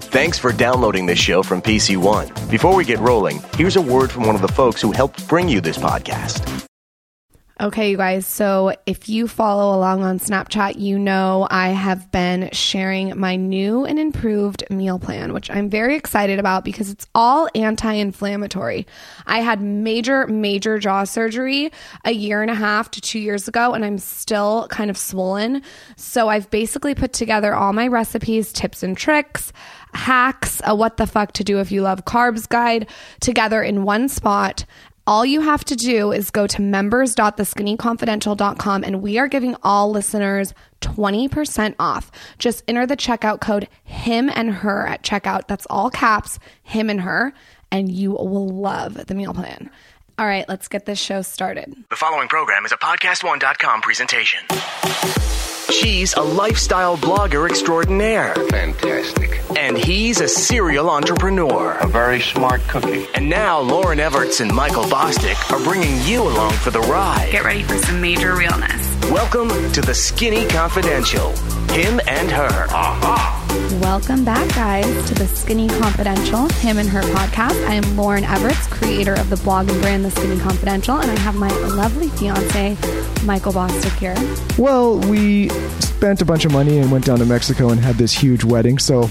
Thanks for downloading this show from PC One. Before we get rolling, here's a word from one of the folks who helped bring you this podcast. Okay, you guys. So if you follow along on Snapchat, you know I have been sharing my new and improved meal plan, which I'm very excited about because it's all anti inflammatory. I had major, major jaw surgery a year and a half to two years ago, and I'm still kind of swollen. So I've basically put together all my recipes, tips, and tricks hacks, a what the fuck to do if you love carbs guide together in one spot. All you have to do is go to members.theskinnyconfidential.com and we are giving all listeners 20% off. Just enter the checkout code him and her at checkout. That's all caps, him and her, and you will love the meal plan. All right, let's get this show started. The following program is a podcast1.com presentation. She's a lifestyle blogger extraordinaire. Fantastic. And he's a serial entrepreneur. A very smart cookie. And now Lauryn Evarts and Michael Bosstick are bringing you along for the ride. Get ready for some major realness. Welcome to the Skinny Confidential. Him and her. Welcome back, guys, to the Skinny Confidential, him and her podcast. I am Lauryn Evarts, creator of the blog and brand The Skinny Confidential, and I have my lovely fiance, Michael Bosstick here. Well, we spent a bunch of money and went down to Mexico and had this huge wedding. So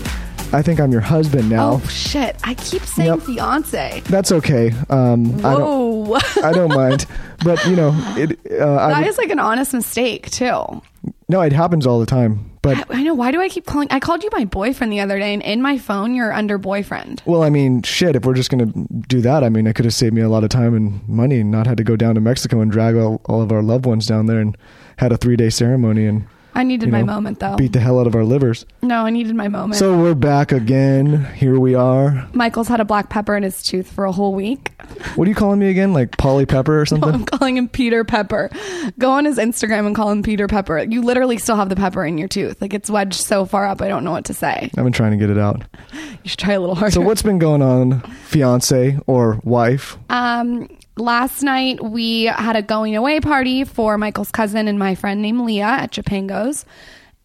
I think I'm your husband now. Oh shit! I keep saying Yep. fiance. That's okay. Um, I don't. Whoa, I don't mind. But you know, it. Uh, that would- is like an honest mistake too. No, it happens all the time. But I, I know. Why do I keep calling? I called you my boyfriend the other day, and in my phone, you're under boyfriend. well, I mean, shit. If we're just gonna do that, I mean, it could have saved me a lot of time and money, and not had to go down to Mexico and drag all, all of our loved ones down there and had a three day ceremony and I needed you my know, moment though. beat the hell out of our livers. no, I needed my moment. So we're back again. Here we are. Michael's had a black pepper in his tooth for a whole week. What are you calling me again? Like Polly Pepper or something? I'm calling him Peter Pepper. Go on his Instagram and call him Peter Pepper. You literally still have the pepper in your tooth. Like it's wedged so far up, I don't know what to say. I've been trying to get it out. You should try a little harder. So what's been going on, fiance or wife? Um, last night we had a going away party for Michael's cousin and my friend named Leah at Japengo's.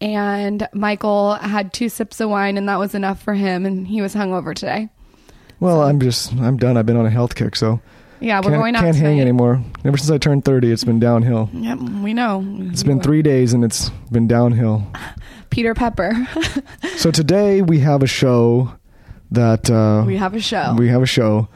And Michael had two sips of wine, and that was enough for him. And he was hungover today. Well, I'm just I'm done. I've been on a health kick, so Yeah, we're can't, going out can't hang anymore. Ever since I turned 30, it's been downhill. Yep, we know. It's been three days and it's been downhill. Peter Pepper. So today we have a show that uh, we have a show. we have a show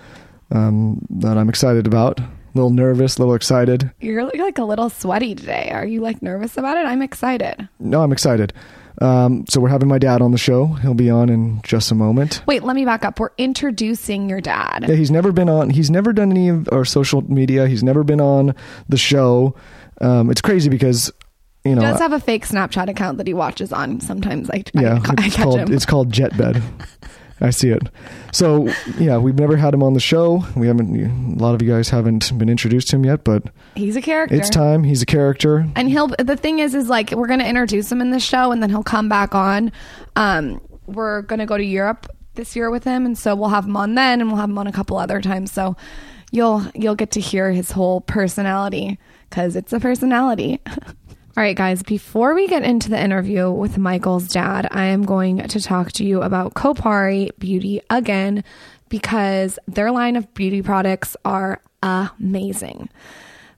um, that I'm excited about. A little nervous, a little excited. You're like- like a little sweaty today. Are you like nervous about it? I'm excited. No, I'm excited. Um, so we're having my dad on the show. He'll be on in just a moment. Wait, let me back up. We're introducing your dad. Yeah, he's never been on. He's never done any of our social media. He's never been on the show. Um, it's crazy because you know. He does have a fake Snapchat account that he watches on. Sometimes I, I, yeah, I it's catch called him. it's called Jetbed. I see it. So yeah, we've never had him on the show. We haven't. A lot of you guys haven't been introduced to him yet, but He's a character. it's time. He's a character. And he'll. The thing is, is like we're gonna introduce him in the show, and then he'll come back on. Um, we're gonna go to Europe this year with him, and so we'll have him on then, and we'll have him on a couple other times. So you'll you'll get to hear his whole personality because it's a personality. All right, guys, before we get into the interview with Michael's dad, I am going to talk to you about Kopari Beauty again because their line of beauty products are amazing.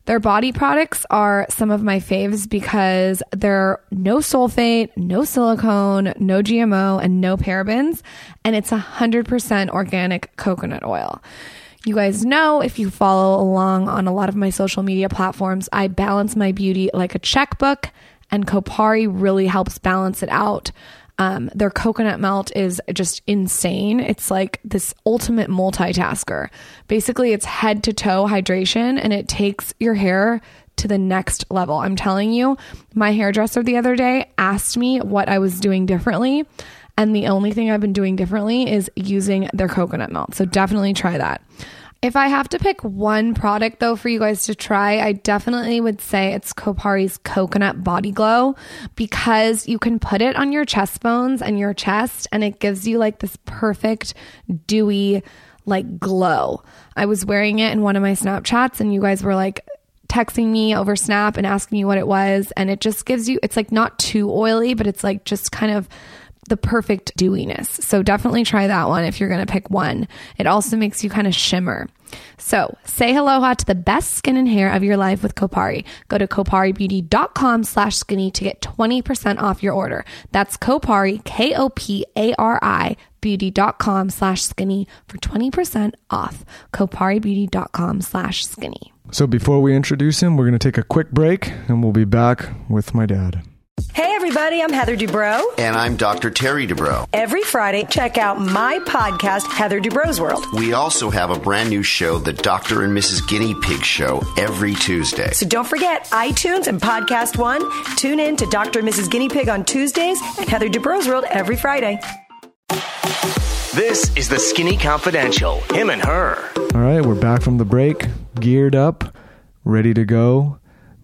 Their body products are some of my faves because they're no sulfate, no silicone, no GMO, and no parabens, and it's 100% organic coconut oil. You guys know if you follow along on a lot of my social media platforms, I balance my beauty like a checkbook, and Kopari really helps balance it out. Um, their coconut melt is just insane. It's like this ultimate multitasker. Basically, it's head to toe hydration and it takes your hair to the next level. I'm telling you, my hairdresser the other day asked me what I was doing differently. And the only thing I've been doing differently is using their coconut melt. So definitely try that. If I have to pick one product though for you guys to try, I definitely would say it's Kopari's Coconut Body Glow because you can put it on your chest bones and your chest and it gives you like this perfect dewy like glow. I was wearing it in one of my Snapchats and you guys were like texting me over Snap and asking me what it was and it just gives you it's like not too oily, but it's like just kind of the perfect dewiness. So definitely try that one if you're going to pick one. It also makes you kind of shimmer. So say aloha to the best skin and hair of your life with Kopari. Go to koparibeauty.com slash skinny to get 20% off your order. That's Kopari, K-O-P-A-R-I, beauty.com slash skinny for 20% off. koparibeauty.com slash skinny. So before we introduce him, we're going to take a quick break and we'll be back with my dad. Hey, everybody, I'm Heather Dubrow. And I'm Dr. Terry Dubrow. Every Friday, check out my podcast, Heather Dubrow's World. We also have a brand new show, The Dr. and Mrs. Guinea Pig Show, every Tuesday. So don't forget iTunes and Podcast One. Tune in to Dr. and Mrs. Guinea Pig on Tuesdays and Heather Dubrow's World every Friday. This is the Skinny Confidential. Him and her. All right, we're back from the break, geared up, ready to go.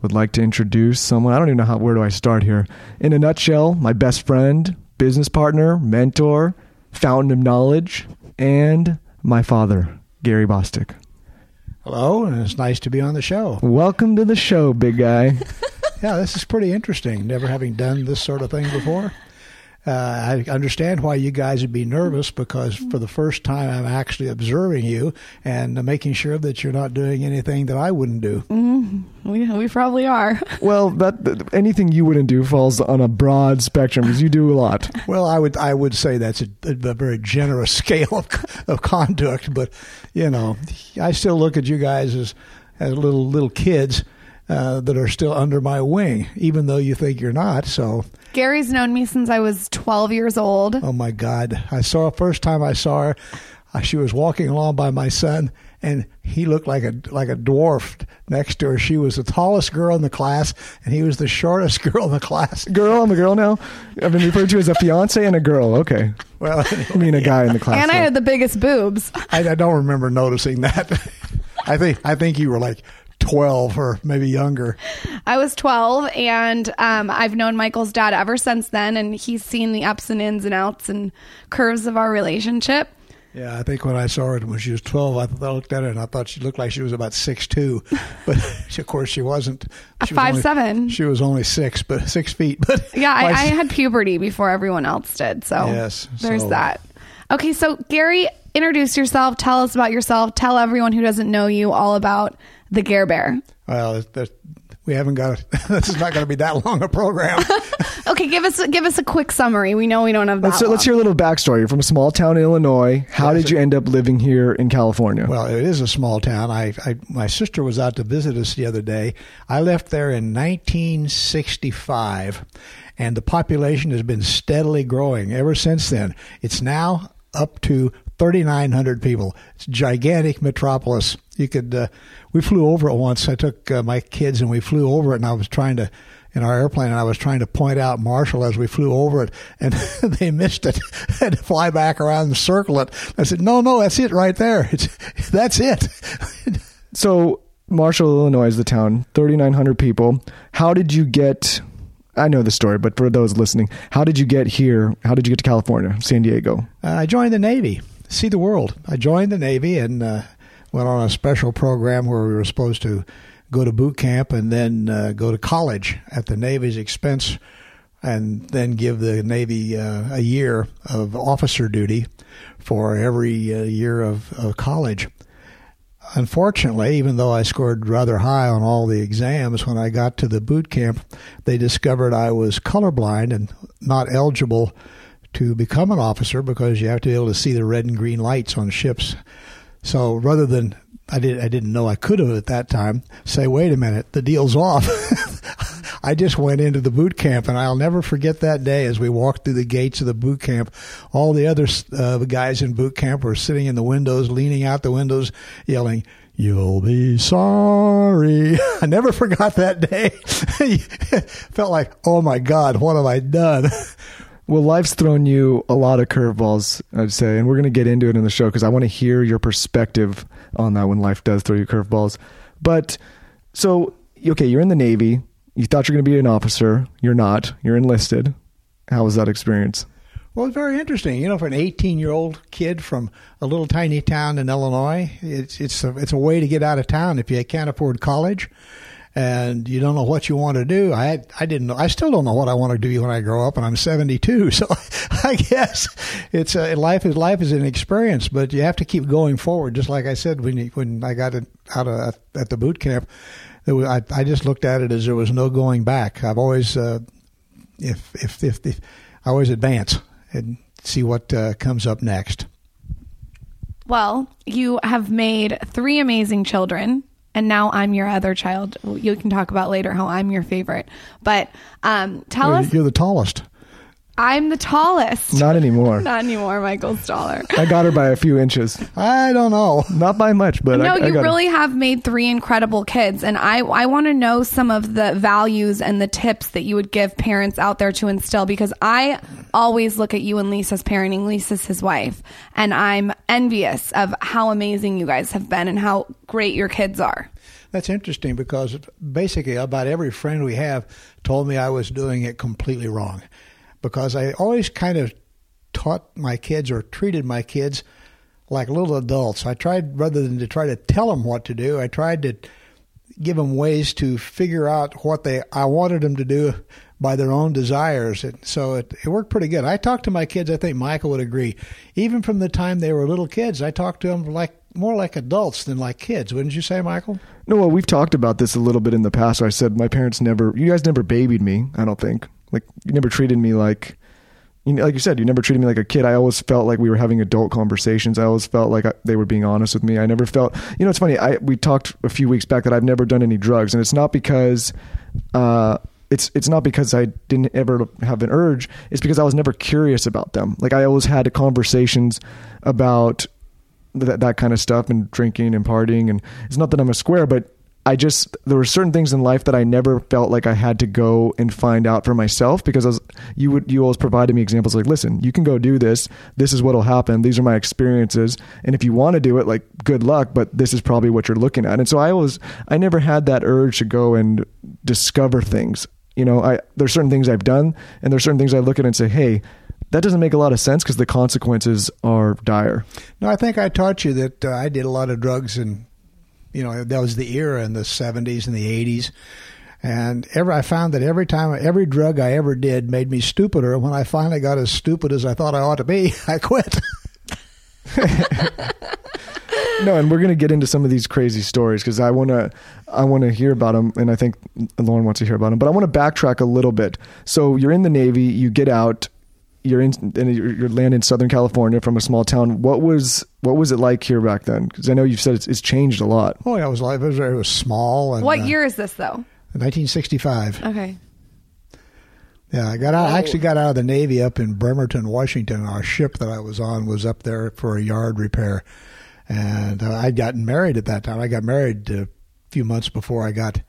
Would like to introduce someone. I don't even know how. Where do I start here? In a nutshell, my best friend, business partner, mentor, fountain of knowledge, and my father, Gary Bosstick. Hello, and it's nice to be on the show. Welcome to the show, big guy. Yeah, this is pretty interesting. Never having done this sort of thing before. Uh, I understand why you guys would be nervous because for the first time I'm actually observing you and making sure that you're not doing anything that I wouldn't do. We, we probably are. well, that th- anything you wouldn't do falls on a broad spectrum because you do a lot. Well, I would I would say that's a, a very generous scale of, of conduct, but you know, I still look at you guys as as little little kids uh, that are still under my wing, even though you think you're not. So, Gary's known me since I was 12 years old. oh my God, I saw first time I saw her, uh, she was walking along by my son, and he looked like a like a dwarf next to her. She was the tallest girl in the class, and he was the shortest girl in the class. Girl, I'm a girl now. I've been referred to as a fiance and a girl. Okay. Well, I mean, a guy in the class. And I had the biggest boobs. I, I don't remember noticing that. I think I think you were like twelve or maybe younger. I was 12, and um, I've known Michael's dad ever since then, and he's seen the ups and ins and outs and curves of our relationship. Yeah, I think when I saw her when she was twelve, I, thought, I looked at her and I thought she looked like she was about six two, but of course she wasn't. She was only- 5'7". She was only six, but six feet. But Yeah, I, I had puberty before everyone else did, so Yes, there's so- that. Okay, so Gary, introduce yourself. Tell us about yourself. Tell everyone who doesn't know you all about the Gare Bear. well, it- that- we haven't got. this is not going to be that long a program. Okay, give us give us a quick summary. We know we don't have that. Let's, let's hear a little backstory. You're from a small town in Illinois. How did you end up living here in California? Well, it is a small town. I, I my sister was out to visit us the other day. I left there in 1965, and the population has been steadily growing ever since then. It's now up to 3,900 people. It's a gigantic metropolis. You could. Uh, we flew over it once. I took uh, my kids and we flew over it, and I was trying to. In our airplane, and I was trying to point out Marshall as we flew over it, and they missed it. had to fly back around and circle it. I said, "No, no, that's it right there. It's that's it." So, Marshall, Illinois is the town, 3,900 people. How did you get? I know the story, but for those listening, how did you get here? How did you get to California, San Diego? Uh, I joined the Navy, see the world. I joined the Navy and uh, went on a special program where we were supposed to go to boot camp and then uh, go to college at the Navy's expense, and then give the Navy uh, a year of officer duty for every uh, year of, of college. Unfortunately, even though I scored rather high on all the exams, when I got to the boot camp, they discovered I was colorblind and not eligible to become an officer because you have to be able to see the red and green lights on ships. So rather than I did I didn't know I could have at that time say, wait a minute, the deal's off. I just went into the boot camp, and I'll never forget that day as we walked through the gates of the boot camp. All the other uh, guys in boot camp were sitting in the windows, leaning out the windows, yelling, You'll be sorry. I never forgot that day. Felt like, oh my God, what have I done? Well, life's thrown you a lot of curveballs, I'd say, and we're going to get into it in the show because I want to hear your perspective on that when life does throw you curveballs. But so, okay, you're in the Navy. You thought you're going to be an officer. You're not. You're enlisted. How was that experience? Well, it's very interesting. You know, for an 18 year old kid from a little tiny town in Illinois, it's it's a, it's a way to get out of town if you can't afford college. And you don't know what you want to do. I I didn't know. I still don't know what I want to do when I grow up, and I'm 72. So I guess it's a, life is life is an experience, but you have to keep going forward. Just like I said when you, when I got it out of at the boot camp, was, I I just looked at it as there was no going back. I've always uh, if, if if if I always advance and see what uh, comes up next. Well, you have made three amazing children, and now I'm your other child. You can talk about later how I'm your favorite. But um, tell us, you're the tallest. I'm the tallest. Not anymore. Not anymore. Michael's taller. I got her by a few inches. I don't know. Not by much, but no, I, I you got her. really have made three incredible kids, and I I want to know some of the values and the tips that you would give parents out there to instill because I always look at you and Lisa's parenting. Lisa's his wife, and I'm envious of how amazing you guys have been and how great your kids are. That's interesting because basically about every friend we have told me I was doing it completely wrong. Because I always kind of taught my kids or treated my kids like little adults. I tried, rather than to try to tell them what to do, I tried to give them ways to figure out what they I wanted them to do by their own desires. And so it, it worked pretty good. I talked to my kids. I think Michael would agree. Even from the time they were little kids, I talked to them like more like adults than like kids. Wouldn't you say, Michael? No, well, we've talked about this a little bit in the past. I said my parents never, you guys never babied me. I don't think. Like you never treated me like, you know, like you said, you never treated me like a kid. I always felt like we were having adult conversations. I always felt like I, they were being honest with me. I never felt, you know, it's funny. I we talked a few weeks back that I've never done any drugs, and it's not because. Uh, it's it's not because I didn't ever have an urge. It's because I was never curious about them. Like I always had conversations about that that kind of stuff and drinking and partying. And it's not that I'm a square, but I just there were certain things in life that I never felt like I had to go and find out for myself because was, you would you always provided me examples like listen you can go do this. This is what'll happen. These are my experiences. And if you want to do it like good luck but this is probably what you're looking at. And so I was I never had that urge to go and discover things. You know I there's certain things I've done and there's certain things I look at and say hey that doesn't make a lot of sense because the consequences are dire. No, I think I taught you that uh, I did a lot of drugs and you know that was the era in the 70s and the 80s and every I found that every time every drug I ever did made me stupider and when I finally got as stupid as I thought I ought to be I quit no, and we're gonna get into some of these crazy stories because I wanna, I wanna hear about them, and I think Lauryn wants to hear about them. But I want to backtrack a little bit. So you're in the Navy, you get out, you're in, and you're, you're land in Southern California from a small town. What was, what was it like here back then? Because I know you've said it's, it's changed a lot. oh yeah it was like it was, it was small and What uh, year is this though? 1965 Okay. Yeah, I got out. I actually got out of the Navy up in Bremerton, Washington. Our ship that I was on was up there for a yard repair, and uh, I'd gotten married at that time. I got married a few months before I got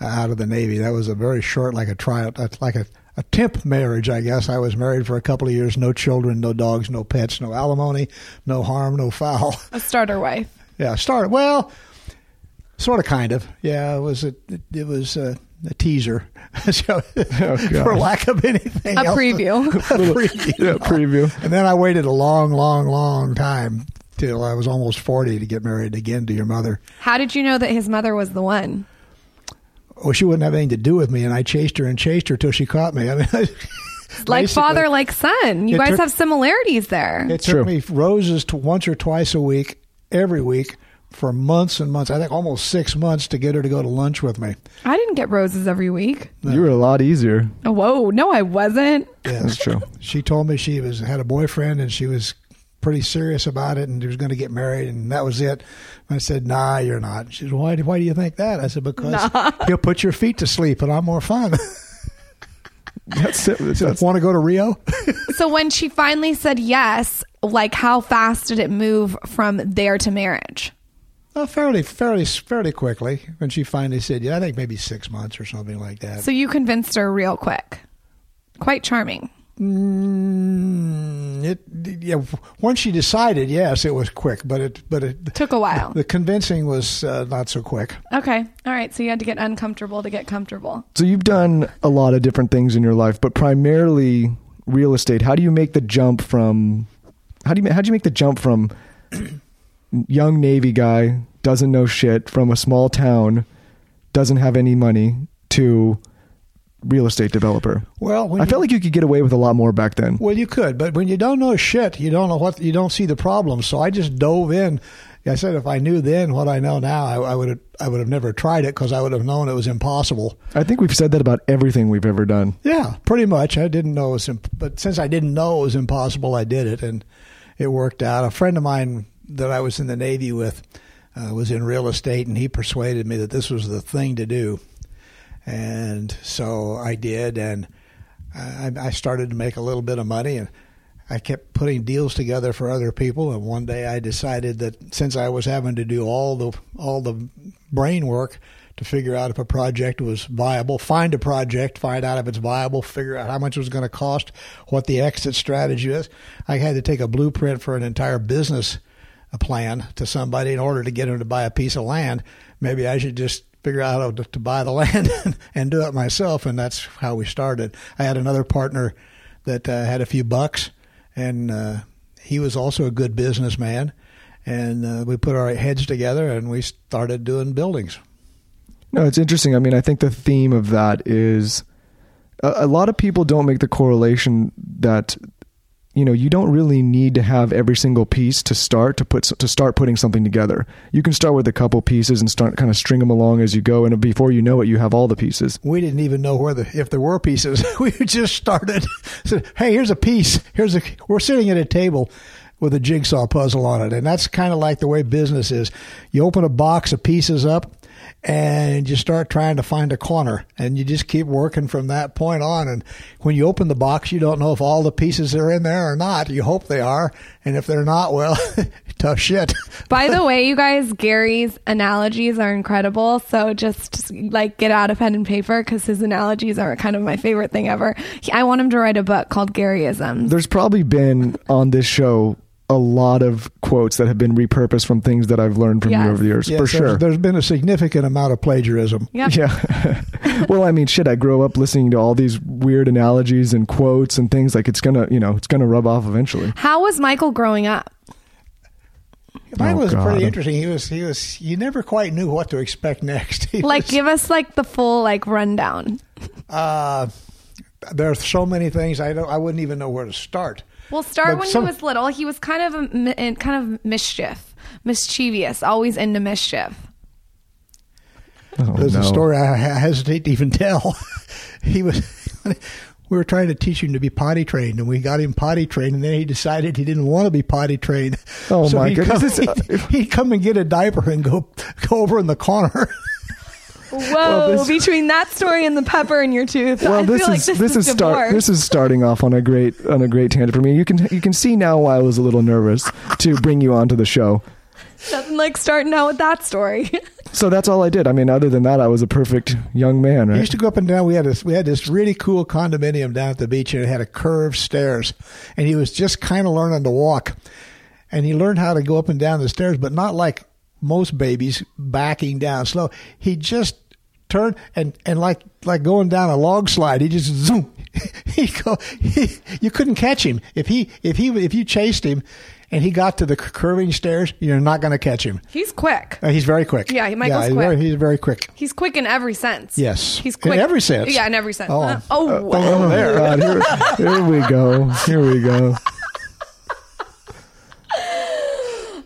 out of the Navy. That was a very short, like a trial, that's like a, a temp marriage, I guess. I was married for a couple of years, no children, no dogs, no pets, no alimony, no harm, no foul. A starter wife. Yeah, started well, sort of, kind of. Yeah, it was a, it, it was a, a teaser, so, oh, for lack of anything. A else. preview. a preview. Yeah, preview. And then I waited a long, long, long time till I was almost forty to get married again to your mother. How did you know that his mother was the one? Well, she wouldn't have anything to do with me, and I chased her and chased her till she caught me. I mean, Like father, like son. You guys took- have similarities there. It took True. me roses to once or twice a week, every week, for months and months. I think almost six months to get her to go to lunch with me. I didn't get roses every week. You were a lot easier. Oh, whoa, no, I wasn't. Yeah, That's true. She told me she was had a boyfriend and she was pretty serious about it and he was going to get married and that was it. I said, "Nah, you're not." She said, "Why? Why do you think that?" I said, "Because he'll put your feet to sleep and I'm more fun." That's it. That's, that's, Want to go to Rio? So when she finally said yes, like how fast did it move from there to marriage? oh, fairly, fairly, fairly quickly. When she finally said, "Yeah," I think maybe six months or something like that. So you convinced her real quick. Quite charming. Mm, it, yeah. Once she decided, yes, it was quick, but it, but it Took a while. The convincing was uh, not so quick. Okay. All right. So you had to get uncomfortable to get comfortable. So you've done a lot of different things in your life, but primarily real estate. How do you make the jump from how do you how do you make the jump from young Navy guy doesn't know shit from a small town doesn't have any money to real estate developer. Well, I you- felt like you could get away with a lot more back then. Well, you could, but when you don't know shit, you don't know what you don't see the problem. So I just dove in. I said if I knew then what I know now, I, I would have I would have never tried it because I would have known it was impossible. I think we've said that about everything we've ever done. Yeah, pretty much. I didn't know it was, imp- but since I didn't know it was impossible, I did it, and it worked out. A friend of mine that I was in the Navy with uh, was in real estate, and he persuaded me that this was the thing to do, and so I did, and I, I started to make a little bit of money, and I kept putting deals together for other people, and one day I decided that since I was having to do all the all the brain work to figure out if a project was viable, find a project, find out if it's viable, figure out how much it was going to cost, what the exit strategy is. I had to take a blueprint for an entire business plan to somebody in order to get them to buy a piece of land. Maybe I should just figure out how to, to buy the land and do it myself, and that's how we started. I had another partner that uh, had a few bucks, and uh, he was also a good businessman. And uh, we put our heads together and we started doing buildings. No, it's interesting. I mean, I think the theme of that is a, a lot of people don't make the correlation that you know you don't really need to have every single piece to start to put to start putting something together. You can start with a couple pieces and start kind of string them along as you go, and before you know it, you have all the pieces. We didn't even know where the if there were pieces. we just started. Said, "Hey, here's a piece. Here's a." We're sitting at a table with a jigsaw puzzle on it, and that's kind of like the way business is. You open a box of pieces up, and you start trying to find a corner, and you just keep working from that point on. And when you open the box, you don't know if all the pieces are in there or not. You hope they are, and if they're not, well, tough shit. By the way, you guys, Gary's analogies are incredible. So just like get out a pen and paper because his analogies are kind of my favorite thing ever. He- I want him to write a book called garyism There's probably been on this show a lot of quotes that have been repurposed from things that I've learned from Yes. you over the years, Yes, for there's- sure. There's been a significant amount of plagiarism. Yep. Yeah. well, I mean, shit, I grew up listening to all these weird analogies and quotes and things like it's going to, you know, it's going to rub off eventually. How was Michael growing up? Mine Oh, was God. pretty interesting. He was he was you never quite knew what to expect next. He Like, was- give us like the full like rundown. uh, there are so many things I don't I wouldn't even know where to start. We'll start But when some- he was little. He was kind of a, kind of mischief, mischievous, always into mischief. Oh, There's no. a story I I hesitate to even tell. he was we were trying to teach him to be potty trained, and we got him potty trained, and then he decided he didn't want to be potty trained. Oh, so my he'd goodness. Come, he'd, he'd come and get a diaper and go go over in the corner. Whoa! this- between that story and the pepper in your tooth, I Well, this feel is like this, this is divorce. start this is starting off on a great on a great tangent for me. You can you can see now why I was a little nervous to bring you onto the show. Nothing like starting out with that story. So that's all I did. I mean, other than that, I was a perfect young man. He Right? used to go up and down. We had this we had this really cool condominium down at the beach, and it had a curved stairs. And he was just kind of learning to walk, and he learned how to go up and down the stairs, but not like most babies backing down slow. He just turned and and like like going down a log slide. He just zoom. He go. He, you couldn't catch him if he if he if you chased him. And he got to the curving stairs. You're not going to catch him. He's quick. Uh, he's very quick. Yeah, he Michael's he's quick. Very, he's very quick. He's quick in every sense. Yes. he's quick In every sense? Yeah, in every sense. Oh. Uh, oh, Uh, wow. oh, there. God, here, here we go. Here we go.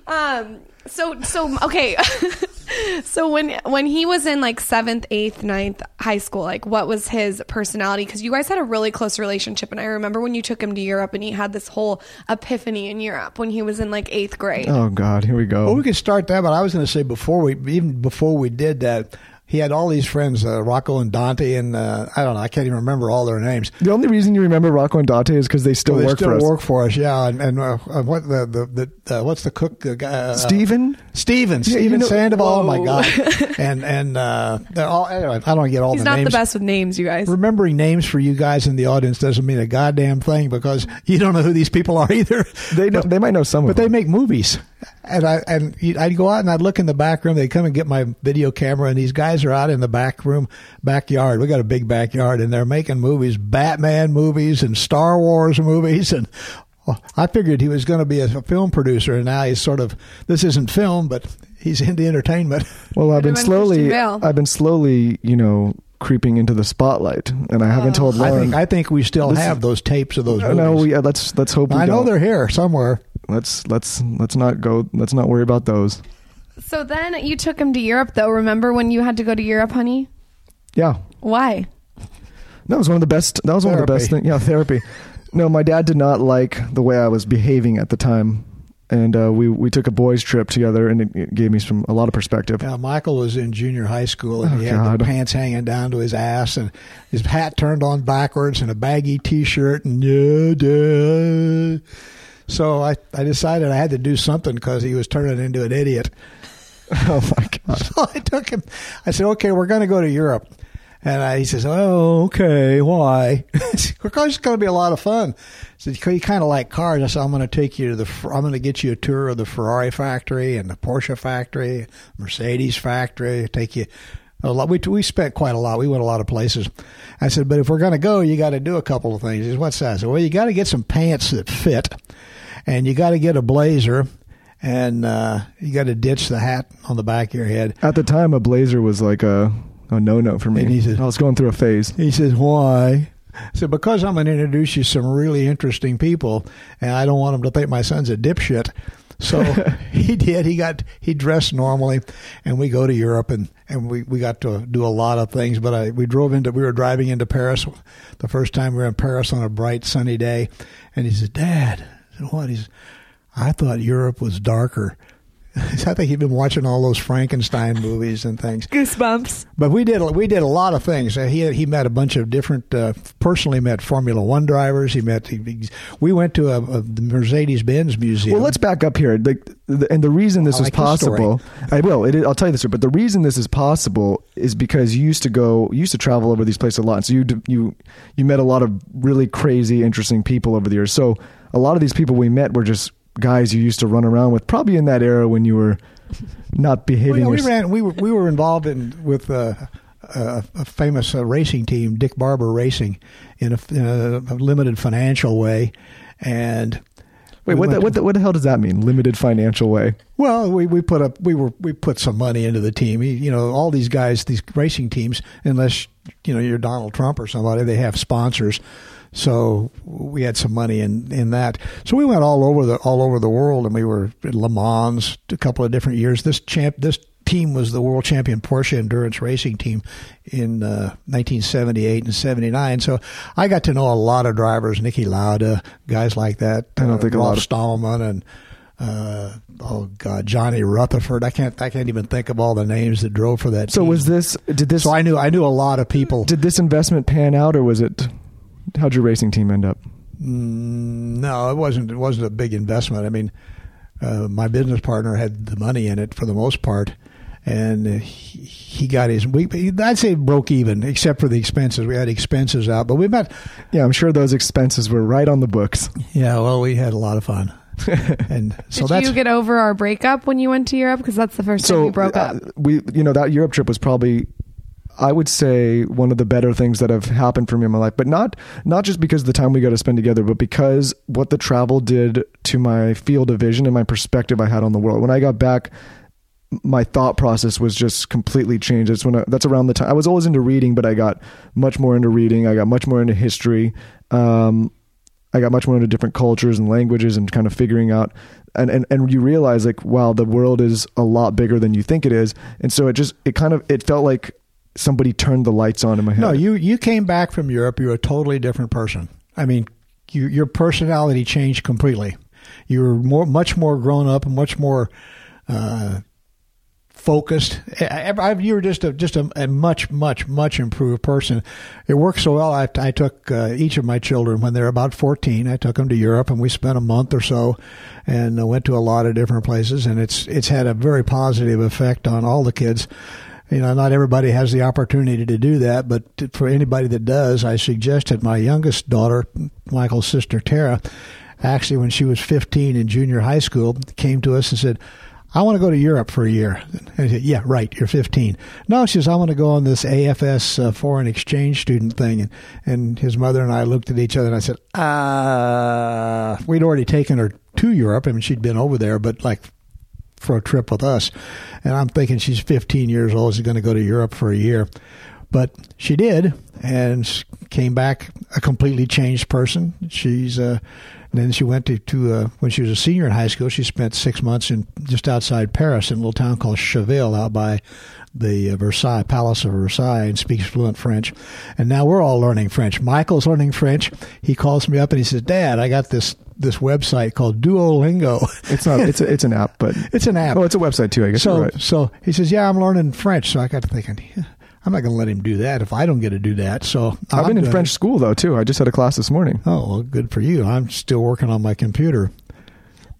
Um. So so okay. so when when he was in like seventh, eighth, ninth high school, like what was his personality? Because you guys had a really close relationship, and I remember when you took him to Europe, and he had this whole epiphany in Europe when he was in like eighth grade. Oh God, here we go. Well, we could start that, but I was going to say before we even before we did that, he had all these friends, uh, Rocco and Dante, and uh, I don't know, I can't even remember all their names. the only reason you remember Rocco and Dante is because they still they work still for us. work for us, yeah. And, and uh, uh, what the the, the uh, what's the cook uh, guy? Uh, Steven? Steven, Yeah, you know- Sandoval. Oh my god! and and uh, they're all. Anyway, I don't get all He's the not names. the best with names, you guys. Remembering names for you guys in the audience doesn't mean a goddamn thing because you don't know who these people are either. They know, they might know some But they them. make movies, and I and I'd go out and I'd look in the back room. They'd come and get my video camera, and these guys are out in the back room, backyard. We got a big backyard, and they're making movies, Batman movies, and Star Wars movies, and Well, I figured he was going to be a, a film producer, and now he's sort of this isn't film, but he's into entertainment. Well, I've been slowly, I've been slowly, you know, creeping into the spotlight, and I haven't told I think I think we still This- have those tapes of those no, movies. no, we, uh, let's let's hope. We I know don't. they're here somewhere. Let's let's let's not go. Let's not worry about those. So then you took him to Europe, though. Remember when you had to go to Europe, honey? Yeah, Why? that was one of the best. That was one of the best Therapy. things. Yeah, therapy. No, my dad did not like the way I was behaving at the time, and uh, we we took a boys' trip together, and it, it gave me some a lot of perspective. Yeah, Michael was in junior high school, and Oh, he had God. the pants hanging down to his ass, and his hat turned on backwards, and a baggy T-shirt, and yeah, duh. So I, I decided I had to do something because he was turning into an idiot. oh my god! So I took him. I said, "Okay, we're going to go to Europe." And I, he says, "Oh, okay. Why?" because it's going to be a lot of fun. Said, "You kind of like cars." I said, "I'm going to take you to the. I'm going to get you a tour of the Ferrari factory and the Porsche factory, Mercedes factory. Take you." A lot. We we spent quite a lot. We went a lot of places. I said, but if we're going to go, you got to do a couple of things. He says, What's that? I said, well, you got to get some pants that fit, and you got to get a blazer, and uh, you got to ditch the hat on the back of your head. At the time, a blazer was like a a no no for me. And he said- I was going through a phase. He says, Why? I said, Because I'm going to introduce you to some really interesting people, and I don't want them to think my son's a dipshit. So he did. He got he dressed normally, and we go to Europe, and, and we, we got to do a lot of things. But I we drove into we were driving into Paris the first time we were in Paris on a bright sunny day, and he said, "Dad, I said, what?" He's, I thought Europe was darker. I think he'd been watching all those Frankenstein movies and things. Goosebumps. But we did we did a lot of things. He he met a bunch of different. Uh, personally, met Formula One drivers. He met. He, we went to a, a the Mercedes Benz museum. Well, let's back up here. Like, the, and the reason this I is like possible, I will. It, is- I'll tell you this, story, but the reason this is possible is because you used to go, you used to travel over these places a lot. So you you you met a lot of really crazy, interesting people over the years. So a lot of these people we met were just guys you used to run around with, probably in that era when you were not Well, behaving. yeah, we ran. We were we were involved in with uh, a, a famous uh, racing team, Dick Barbour Racing, in a, in a limited financial way, and. Wait, what the, what the, what the hell does that mean? Limited financial way. Well, we, we put up we were we put some money into the team. You you know, all these guys, these racing teams, unless you know you're Donald Trump or somebody, they have sponsors. So we had some money in, in that. So we went all over the all over the world, and we were in Le Mans a couple of different years. This champ this team was the world champion Porsche endurance racing team in uh, 1978 and 79. So I got to know a lot of drivers, Niki Lauda, guys like that. I don't think a lot of- Stallman and uh, oh god, Johnny Rutherford. I can't I can't even think of all the names that drove for that. So team. was this? Did this? So I knew I knew a lot of people. did this investment pan out, or was it? How'd your racing team end up? Mm, no, it wasn't. It wasn't a big investment. I mean, uh, my business partner had the money in it for the most part, and uh, he, he got his. We I'd say broke even, except for the expenses. We had expenses out, but we met. Yeah, I'm sure those expenses were right on the books. Yeah, well, we had a lot of fun, and so Did that's you get over our breakup when you went to Europe? Because that's the first time so you broke up. uh, we you know that Europe trip was probably I would say one of the better things that have happened for me in my life but not not just because of the time we got to spend together but because what the travel did to my field of vision and my perspective I had on the world when I got back my thought process was just completely changed. That's when I, that's around the time I was always into reading, but I got much more into reading. I got much more into history. Um, I got much more into different cultures and languages and kind of figuring out and, and, and you realize like wow the world is a lot bigger than you think it is and so it just it kind of it felt like somebody turned the lights on in my head No, you you came back from Europe. You're a totally different person. I mean, you, your personality changed completely. You were more, much more grown up, and much more uh, focused. I, I, you were just a just a, a much much much improved person. It worked so well. I, I took uh, each of my children when they were about fourteen. I took them to Europe, and we spent a month or so, and uh, went to a lot of different places. And it's it's had a very positive effect on all the kids you know, not everybody has the opportunity to do that, but for anybody that does, I suggested my youngest daughter, Michael's sister Tara, actually when she was 15 in junior high school, came to us and said, I want to go to Europe for a year. Said, yeah, right. You're 15. No, she says, I want to go on this AFS uh, foreign exchange student thing. And, and his mother and I looked at each other and I said, uh, we'd already taken her to Europe. I mean, she'd been over there, but like for a trip with us. And I'm thinking she's 15 years old. She's going to go to Europe for a year. But she did and came back a completely changed person. She's, uh, then she went to, to uh, when she was a senior in high school, she spent six months in just outside Paris in a little town called Chaville out by the uh, Versailles, Palace of Versailles, and speaks fluent French. And now we're all learning French. Michael's learning French. He calls me up and he says, Dad, I got this this website called Duolingo. It's not. It's a, it's an app, but It's an app. Oh, it's a website too. I guess. So you're right. so he says, "Yeah, I'm learning French." So I got to thinking, yeah, I'm not going to let him do that if I don't get to do that. So I've I'm been in French it. school though too. I just had a class this morning. Oh, well, good for you. I'm still working on my computer.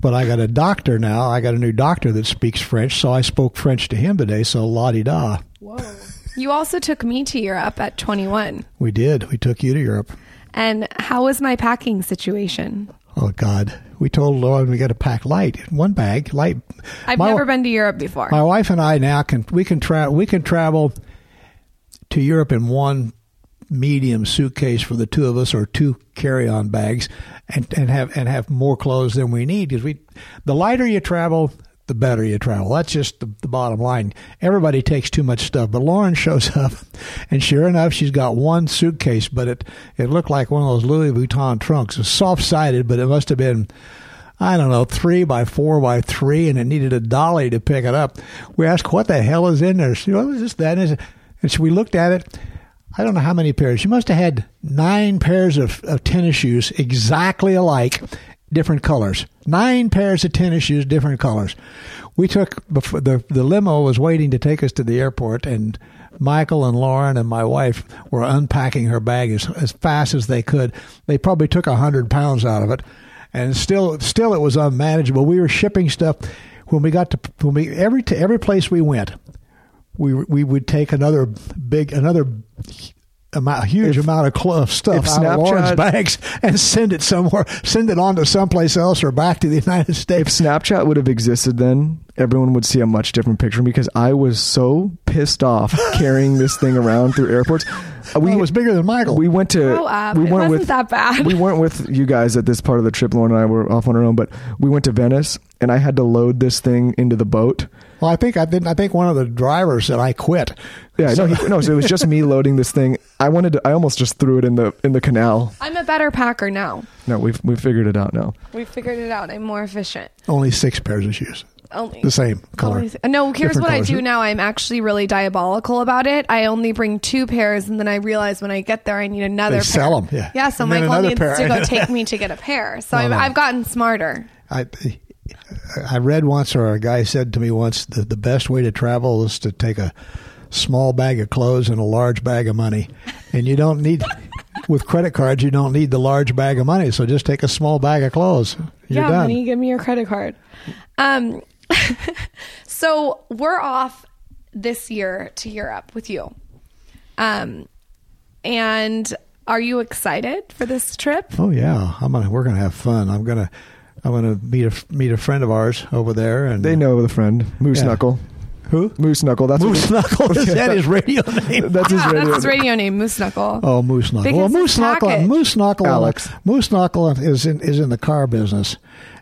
But I got a doctor now. I got a new doctor that speaks French, so I spoke French to him today. So la di da. Whoa! You also took me to Europe at 21. We did. We took you to Europe. And how was my packing situation? Oh God, we told Lauryn we got to pack light, one bag, light. I've My- never been to Europe before. My wife and I now can we can travel we can travel to Europe in one medium suitcase for the two of us or two carry-on bags and, and have and have more clothes than we need because we the lighter you travel the better you travel that's just the, the bottom line everybody takes too much stuff but Lauryn shows up and sure enough she's got one suitcase but it it looked like one of those Louis Vuitton trunks it's soft-sided but it must have been I don't know, three by four by three, and it needed a dolly to pick it up. We asked, "What the hell is in there?" She, "What this? That is," and so we looked at it. I don't know how many pairs. She must have had nine pairs of, of tennis shoes exactly alike, different colors. Nine pairs of tennis shoes, different colors. We took the the limo was waiting to take us to the airport, and Michael and Lauryn and my wife were unpacking her bag as, as fast as they could. They probably took a hundred pounds out of it, and still still it was unmanageable. We were shipping stuff when we got to when we every to every place we went, we we would take another big another amount, huge If- amount of cl- stuff if out of Lauryn's Snapchat- bags and send it somewhere, send it on to someplace else or back to the United If States. Snapchat would have existed then, everyone would see a much different picture because I was so pissed off carrying this thing around through airports. Uh, We, it was bigger than Michael. We went to. Grow up. We It weren't wasn't with that bad. We weren't with you guys at this part of the trip. Lauryn and I were off on our own, but we went to Venice, and I had to load this thing into the boat. well, I think I didn't. I think one of the drivers said I quit. Yeah, no, he, no. So it was just me loading this thing. I wanted to. I almost just threw it in the in the canal. I'm a better packer now. No, we've we figured it out now. We figured it out. I'm more efficient. Only six pairs of shoes, Only the same color. Only- No, here's Different what I colors. do now. I'm actually really diabolical about it. I only bring two pairs, and then I realize when I get there, I need another. They pair. sell 'em, yeah. Yeah, so And Michael needs pair. to go take me to get a pair. So No, I've, no. I've gotten smarter. I I read once, or a guy said to me once, that the best way to travel is to take a small bag of clothes and a large bag of money, and you don't need. With credit cards, you don't need the large bag of money, so just take a small bag of clothes. You're yeah, done. honey, give me your credit card. Um, so we're off this year to Europe with you. Um, and are you excited for this trip? Oh yeah, I'm gonna. We're gonna have fun. I'm gonna. I'm gonna meet a meet a friend of ours over there, and They know the friend Moose Yeah. Knuckle. who Moose Knuckle. That's Moose what, Knuckle. Is that his radio name? That's his Yeah, radio. that's his radio name, Moose Knuckle. Oh, Moose Knuckle. Because Well, it's Moose Knuckle. package. Moose Knuckle. Alex. Moose Knuckle is in is in the car business,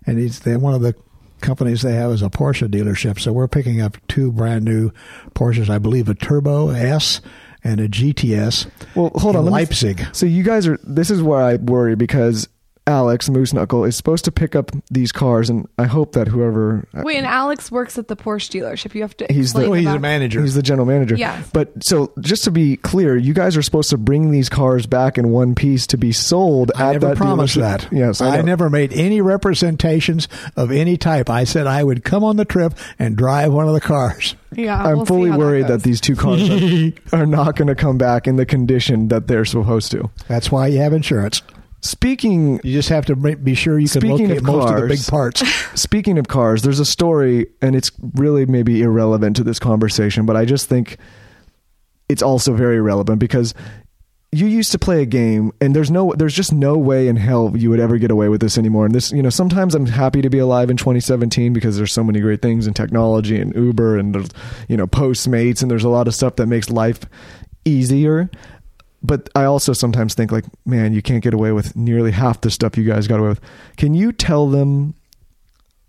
and he's they, one of the companies they have is a Porsche dealership. So we're picking up two brand new Porsches. I believe a Turbo S and a GTS. Well, hold in on. let me- Leipzig. so you guys are. This is where I worry because Alex Moose Knuckle is supposed to pick up these cars, and I hope that whoever uh, Wait, and Alex works at the Porsche dealership. You have to. He's the- Well, oh, he's about- the manager. He's the general manager. Yeah. But so just to be clear, you guys are supposed to bring these cars back in one piece to be sold I at never that promised dealership. that. Yes, I, I, never made any representations of any type. I said I would come on the trip and drive one of the cars. Yeah, I'm we'll fully worried that, goes. these two cars are, are not going to come back in the condition that they're supposed to. That's why you have insurance. Speaking You just have to be sure you can Speaking locate of most of the big parts. Speaking of cars, there's a story, and it's really maybe irrelevant to this conversation, but I just think it's also very relevant because you used to play a game and there's no there's just no way in hell you would ever get away with this anymore and this you know sometimes i'm happy to be alive in 2017 because there's so many great things in technology and uber and you know postmates and there's a lot of stuff that makes life easier but i also sometimes think like man you can't get away with nearly half the stuff you guys got away with can you tell them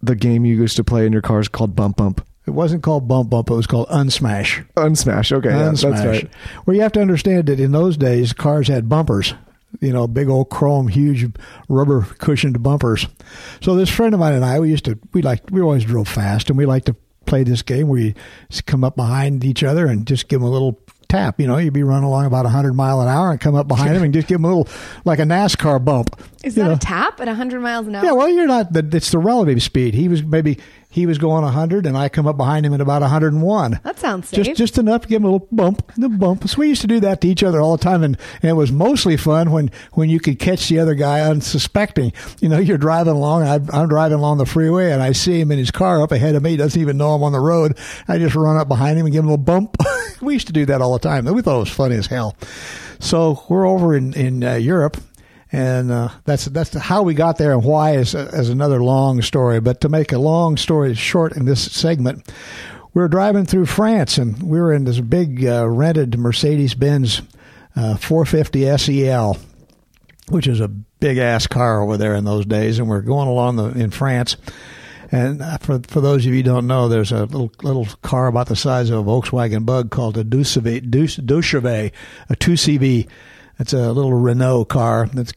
the game you used to play in your cars called bump bump It wasn't called Bump Bump, it was called Unsmash. unsmash okay yeah, that's Unsmash. right Well, you have to understand that in those days, cars had bumpers. You know, big old chrome, huge rubber cushioned bumpers. So this friend of mine and I, we used to, we like, we always drove fast, and we like to play this game where you come up behind each other and just give them a little tap. You know, you'd be running along about 100 mile an hour and come up behind them and just give them a little, like a NASCAR bump. Is that know. a tap at 100 miles an hour? Yeah, well, you're not. It's the relative speed. He was maybe he was going 100, and I come up behind him at about 101. That sounds safe. Just just enough to give him a little bump, the bump. So we used to do that to each other all the time, and, and it was mostly fun when when you could catch the other guy unsuspecting. You know, you're driving along, I, I'm driving along the freeway, and I see him in his car up ahead of me. He doesn't even know I'm on the road. I just run up behind him and give him a little bump. we used to do that all the time. We thought it was funny as hell. So we're over in in uh, Europe and uh, that's that's how we got there and why is is another long story. But to make a long story short in this segment, we were driving through France and we were in this big uh, rented Mercedes Benz uh, 450 SEL, which is a big ass car over there in those days, and we're going along the, in France. And uh, for for those of you who don't know, there's a little little car about the size of a Volkswagen Bug called a Deux Chevaux, a 2CV. It's a little Renault car that's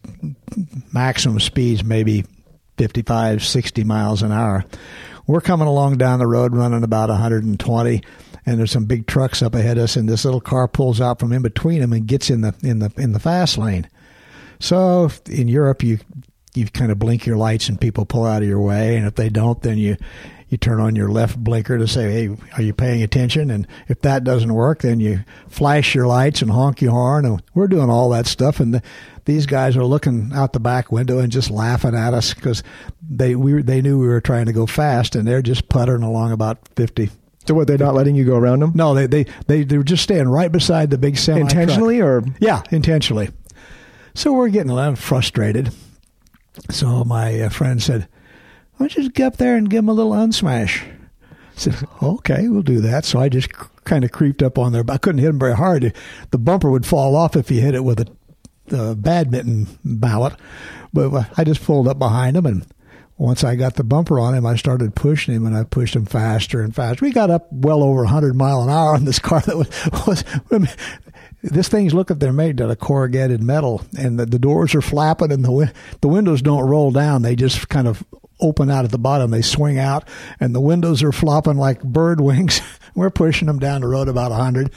maximum speeds maybe 55, 60 miles an hour. We're coming along down the road running about 120 and there's some big trucks up ahead of us and this little car pulls out from in between them and gets in the in the in the fast lane. So in Europe you you kind of blink your lights and people pull out of your way and if they don't then you you turn on your left blinker to say, "Hey, are you paying attention?" And if that doesn't work, then you flash your lights and honk your horn. And we're doing all that stuff, and the, these guys are looking out the back window and just laughing at us because they we they knew we were trying to go fast, and they're just puttering along about fifty. so what they're not letting you go around them No, they they they, they were just staying right beside the big semi intentionally or yeah, intentionally. So we're getting a little frustrated. So my uh, friend said, "Why don't you just get up there and give him a little unsmash?" I said, "Okay, we'll do that." So I just kind of creeped up on there, but I couldn't hit him very hard. The bumper would fall off if you hit it with a uh, badminton mallet. But I just pulled up behind him and. Once I got the bumper on him, I started pushing him, and I pushed him faster and faster. We got up well over 100 mile an hour on this car that was, was this thing's look at they're made out of corrugated metal, and the, the doors are flapping, and the win- the windows don't roll down; they just kind of open out at the bottom. They swing out, and the windows are flopping like bird wings. We're pushing them down the road about a 100.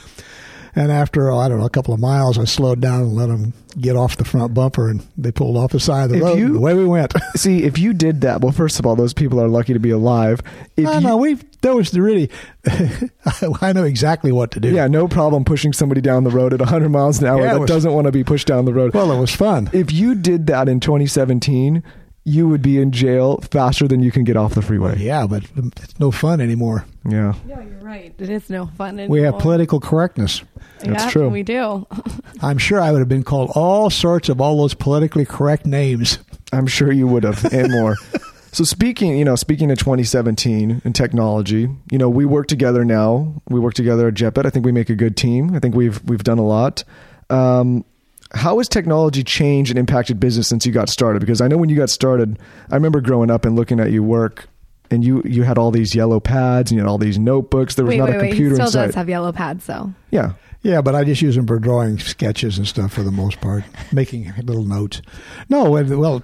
And after, I don't know, a couple of miles, I slowed down and let them get off the front bumper, and they pulled off the side of the If road. you- and away we went. see if you did that well first of all those people are lucky to be alive if no, you, no, we that was really. I know exactly what to do. yeah no problem pushing somebody down the road at 100 miles an hour Yeah, that was- doesn't want to be pushed down the road Well, it was fun. if you did that in 2017 you would be in jail faster than you can get off the freeway Yeah, but it's no fun anymore. yeah Yeah, you're right. It is no fun anymore. We have political correctness. That's Yeah, true. We do. I'm sure I would have been called all sorts of all those politically correct names. I'm sure you would have, and more. so speaking, you know, speaking of 2017 and technology, you know, we work together now. We work together at JetBed. I think we make a good team. I think we've we've done a lot. Um, how has technology changed and impacted business since you got started? Because I know when you got started, I remember growing up and looking at you work, and you you had all these yellow pads and you had all these notebooks. There was wait, not wait, a wait. He computer still inside. does have yellow pads, though. yeah, Yeah, but I just use them for drawing sketches and stuff for the most part, making little notes. No, well,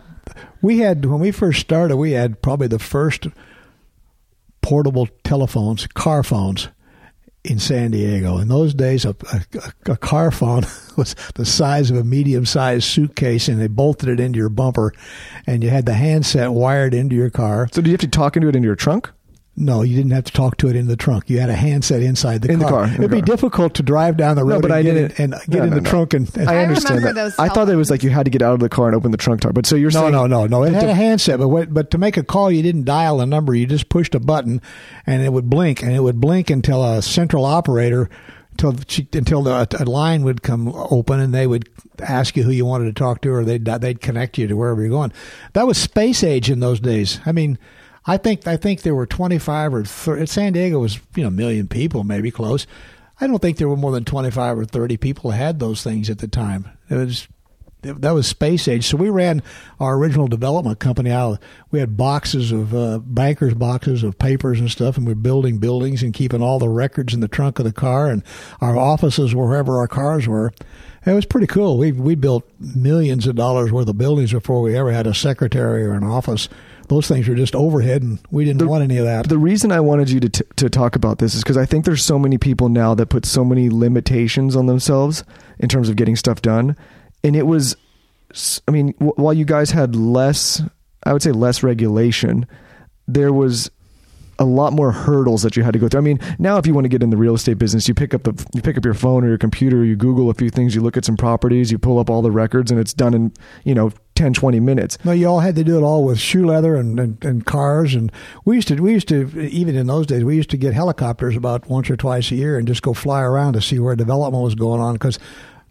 we had when we first started, we had probably the first portable telephones, car phones in San Diego. In those days, a, a, a car phone was the size of a medium-sized suitcase, and they bolted it into your bumper, and you had the handset wired into your car. So do you have to talk into it into your trunk? No, you didn't have to talk to it in the trunk. You had a handset inside the In the car. car, in It'd be car. difficult to drive down the road No, but and I get didn't. it and get No, in no, the no. trunk and. and I I understand that. those I thought it was like you had to get out of the car and open the trunk door. But so you're no, saying no, no, no. It had the- a handset, but what, but to make a call, you didn't dial a number. You just pushed a button, and it would blink, and it would blink until a central operator until she, until the, a line would come open and they would ask you who you wanted to talk to, or they'd they'd connect you to wherever you're going. That was space age in those days. I mean, I think I think there were 25 or 30, San Diego was you know a million people, maybe close. I don't think there were more than 25 or 30 people had those things at the time. It was that was space age. So we ran our original development company out. Of, we had boxes of uh, bankers' boxes of papers and stuff, and we were building buildings and keeping all the records in the trunk of the car, and our offices wherever our cars were. It was pretty cool. We we built millions of dollars worth of buildings before we ever had a secretary or an office. Those things were just overhead, and we didn't The- want any of that. The reason I wanted you to t- to talk about this is because I think there's so many people now that put so many limitations on themselves in terms of getting stuff done, and it was, I mean, w- while you guys had less, I would say less regulation, there was a lot more hurdles that you had to go through. I mean, now if you want to get in the real estate business, you pick up the you pick up your phone or your computer, you Google a few things, you look at some properties, you pull up all the records, and it's done in you know 10, 20 minutes. No, you all had to do it all with shoe leather and, and, and cars, and we used to we used to even in those days we used to get helicopters about once or twice a year and just go fly around to see where development was going on because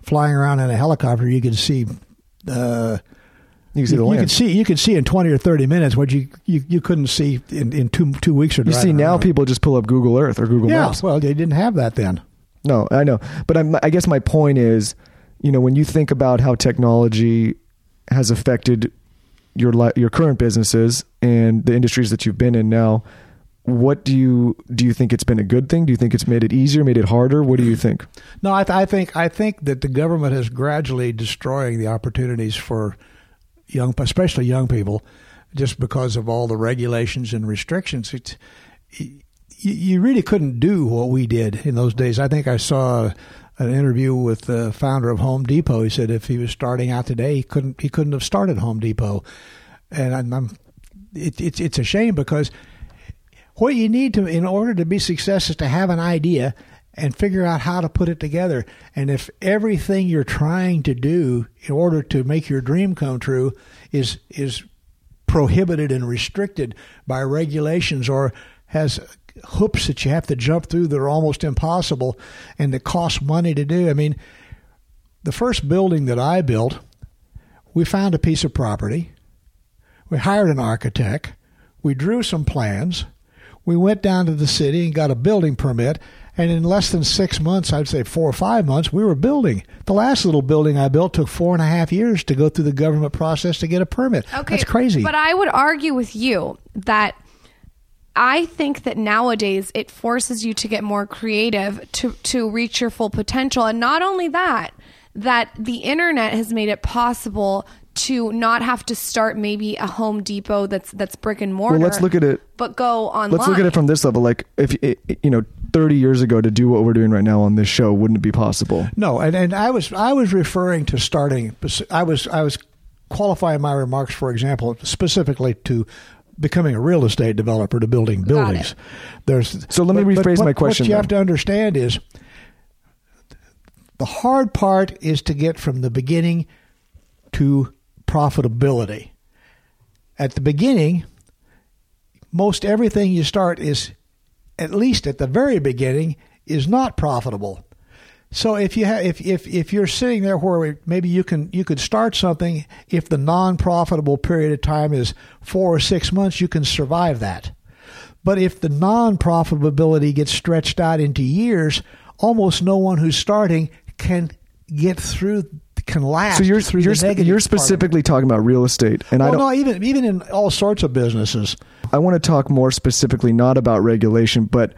flying around in a helicopter you could see. Uh, You can see you, the you could see you could see in twenty or thirty minutes what you you, you couldn't see in, in two two weeks or You see now people just pull up Google Earth or Google yeah Maps. well they didn't have that then No, I know, but I'm, I guess my point is, you know, when you think about how technology has affected your li- your current businesses and the industries that you've been in now, what do you do? You think it's been a good thing? Do you think it's made it easier, made it harder? What do you think? No, I, th- I think I think that the government is gradually destroying the opportunities for young, especially young people, just because of all the regulations and restrictions. It's, you, you really couldn't do what we did in those days. I think I saw an interview with the founder of Home Depot. He said if he was starting out today, he couldn't he couldn't have started Home Depot, and I'm, it, it's it's a shame because what you need to in order to be successful is to have an idea and figure out how to put it together and if everything you're trying to do in order to make your dream come true is is prohibited and restricted by regulations or has hoops that you have to jump through that are almost impossible and that cost money to do. I mean the first building that i built we found a piece of property. We hired an architect. We drew some plans. We went down to the city and got a building permit. And in less than six months i'd say four or five months we were building. The last little building i built took four and a half years to go through the government process to get a permit. Okay, that's crazy. But I would argue with you that I think that nowadays it forces you to get more creative to to reach your full potential, and not only that, that the internet has made it possible to not have to start maybe a Home Depot that's that's brick and mortar. let's look at it- But go online. Let's look at it from this level. Like, if it, you know, 30 years ago to do what we're doing right now on this show, wouldn't it be possible? No, and, and I was I was referring to starting. I was I was qualifying my remarks, for example, specifically to becoming a real estate developer to building buildings. There's So let me rephrase what- my question What you then. have to understand is the hard part is to get from the beginning to profitability. At the beginning, most everything you start is at least at the very beginning is not profitable. So if you have if if if you're sitting there where maybe you can you could start something if the non-profitable period of time is 4 or 6 months you can survive that. But if the non-profitability gets stretched out into years, almost no one who's starting can get through can last So you're you're, you're part of it. specifically talking about real estate, and I well, don't. no, even even in all sorts of businesses. I want to talk more specifically not about regulation, but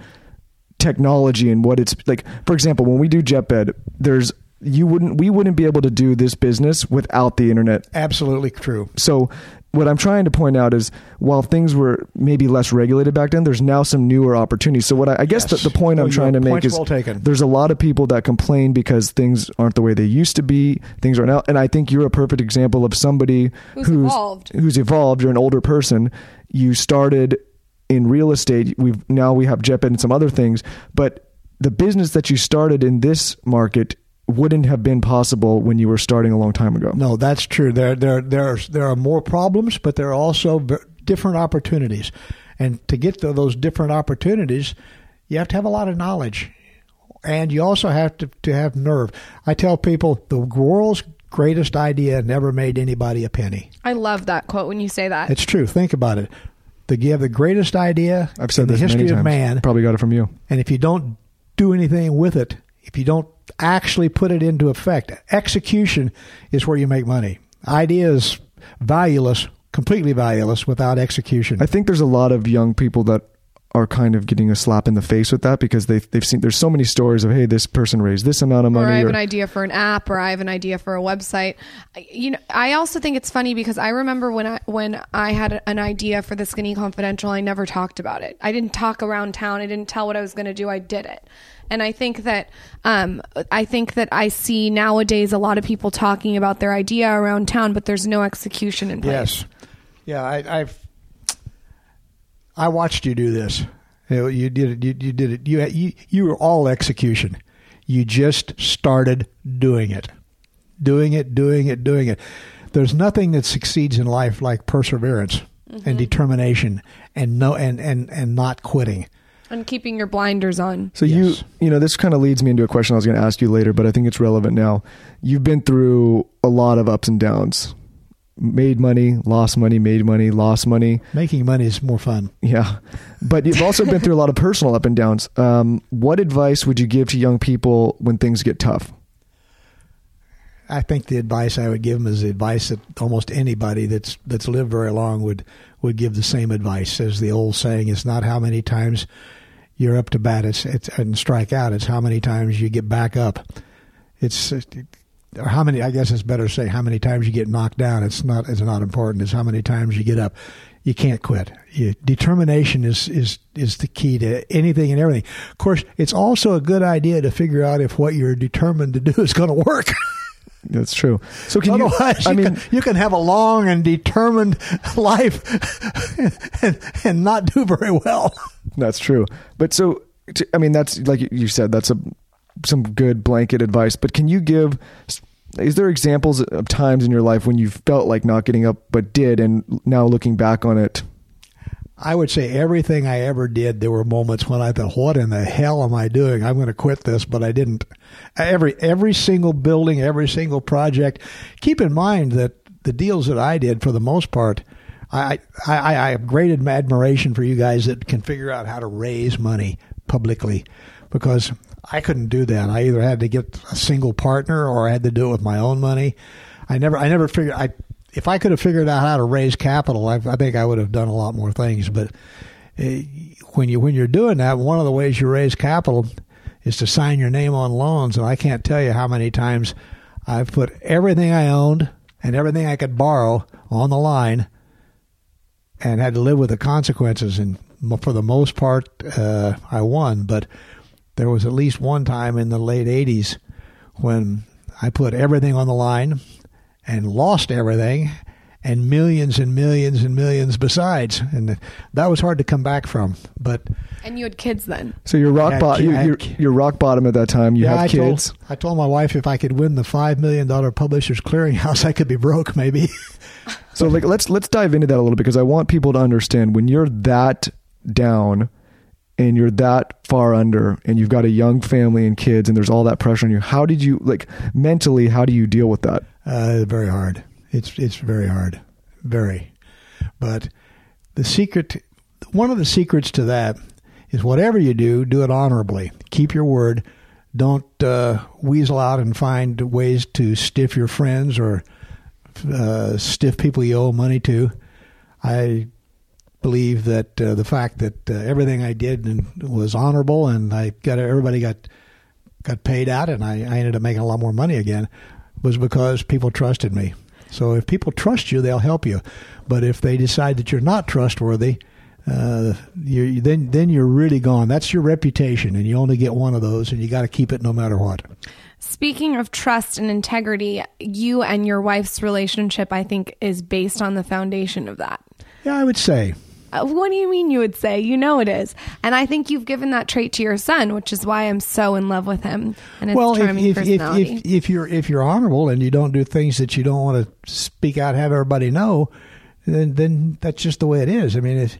technology and what it's like. For example, when we do JetBed, there's you wouldn't we wouldn't be able to do this business without the internet. Absolutely true. So what I'm trying to point out is while things were maybe less regulated back then, there's now some newer opportunities. So what I, I guess Yes. the, the point Oh, I'm trying to make is well taken. there's a lot of people that complain because things aren't the way they used to be. Things are now, and I think you're a perfect example of somebody Who's evolved. Who's evolved. You're an older person. You started in real estate. We've now we have JetBed and some other things, but the business that you started in this market wouldn't have been possible when you were starting a long time ago. No, that's true. There, there, there are there are more problems, but there are also different opportunities. And to get to those different opportunities, you have to have a lot of knowledge. and you also have to, to have nerve. I tell people the world's greatest idea never made anybody a penny. I love that quote when you say that. It's true. Think about it. The, you have the greatest idea I've said in the history of man, Probably got it from you. and if you don't do anything with it, if you don't actually put it into effect, execution is where you make money. Ideas valueless, completely valueless without execution. I think there's a lot of young people that are kind of getting a slap in the face with that because they've they've seen there's so many stories of hey this person raised this amount of money or money I have or- an idea for an app, or I have an idea for a website. You know, I also think it's funny because I remember when I when I had an idea for the Skinny Confidential, I never talked about it. I didn't talk around town. I didn't tell what I was going to do. I did it, and I think that um, I think that I see nowadays a lot of people talking about their idea around town, but there's no execution in place. Yes. Yeah, I, I've I watched you do this. You, know, you did it. You, you did it. You, you you were all execution. You just started doing it, doing it, doing it, doing it. There's nothing that succeeds in life like perseverance and mm-hmm. determination and no and and and not quitting. and keeping your blinders on. So Yes. you you know this kind of leads me into a question I was going to ask you later, but I think it's relevant now. You've been through a lot of ups and downs. Made money, lost money, made money, lost money. Making money is more fun. Yeah. But you've also been through a lot of personal up and downs. Um, what advice would you give to young people when things get tough? I think the advice I would give them is the advice that almost anybody that's that's lived very long would would give the same advice. As the old saying, it's not how many times you're up to bat it's, it's and strike out. It's how many times you get back up. It's or how many. I guess it's better to say how many times you get knocked down. It's not. It's not important. It's how many times you get up. You can't quit. You, determination is is is the key to anything and everything. Of course, it's also a good idea to figure out if what you're determined to do is going to work. That's true. So can you? Otherwise, you, I mean, can, you can have a long and determined life and, and not do very well. That's true. But so, I mean, that's like you said, that's a some good blanket advice. But can you give? Is there examples of times in your life when you felt like not getting up but did, and now looking back on it, I would say everything I ever did, there were moments when I thought, "What in the hell am I doing? I'm going to quit this," but I didn't. Every every single building, every single project. Keep in mind that the deals that I did, for the most part, I I, I have great admiration for you guys that can figure out how to raise money publicly, because I couldn't do that. I either had to get a single partner or I had to do it with my own money. I never I never figured I if I could have figured out how to raise capital, I, I think I would have done a lot more things. But uh, when you when you're doing that, one of the ways you raise capital is to sign your name on loans, and I can't tell you how many times I've put everything I owned and everything I could borrow on the line, and had to live with the consequences. And for the most part, uh, I won. But there was at least one time in the late '80s when I put everything on the line and lost everything and millions and millions and millions besides and that was hard to come back from but And you had kids then. so you're rock had bottom. ki- You're, you're, you're rock bottom at that time. You yeah, have I kids. told, I told my wife if I could win the five million dollar publishers clearinghouse I could be broke maybe So like let's let's dive into that a little because I want people to understand when you're that down and you're that far under and you've got a young family and kids and there's all that pressure on you. How did you like mentally? How do you deal with that? Uh, very hard. It's it's very hard, very. But the secret, one of the secrets to that, is whatever you do, do it honorably. Keep your word. Don't uh, weasel out and find ways to stiff your friends or uh, stiff people you owe money to. I believe that uh, the fact that uh, everything I did and was honorable and I got everybody got got paid out and I, I ended up making a lot more money again was because people trusted me. So if people trust you, they'll help you. But if they decide that you're not trustworthy, uh, you then then you're really gone. That's your reputation, and you only get one of those, and you got to keep it no matter what. Speaking of trust and integrity, you and your wife's relationship, I think, is based on the foundation of that. Yeah, I would say. Uh, what do you mean you would say? You know it is. And I think you've given that trait to your son, which is why I'm so in love with him and his well, if, charming if, if, personality. if, if you're if you're honorable and you don't do things that you don't want to speak out, have everybody know, then then that's just the way it is. I mean, if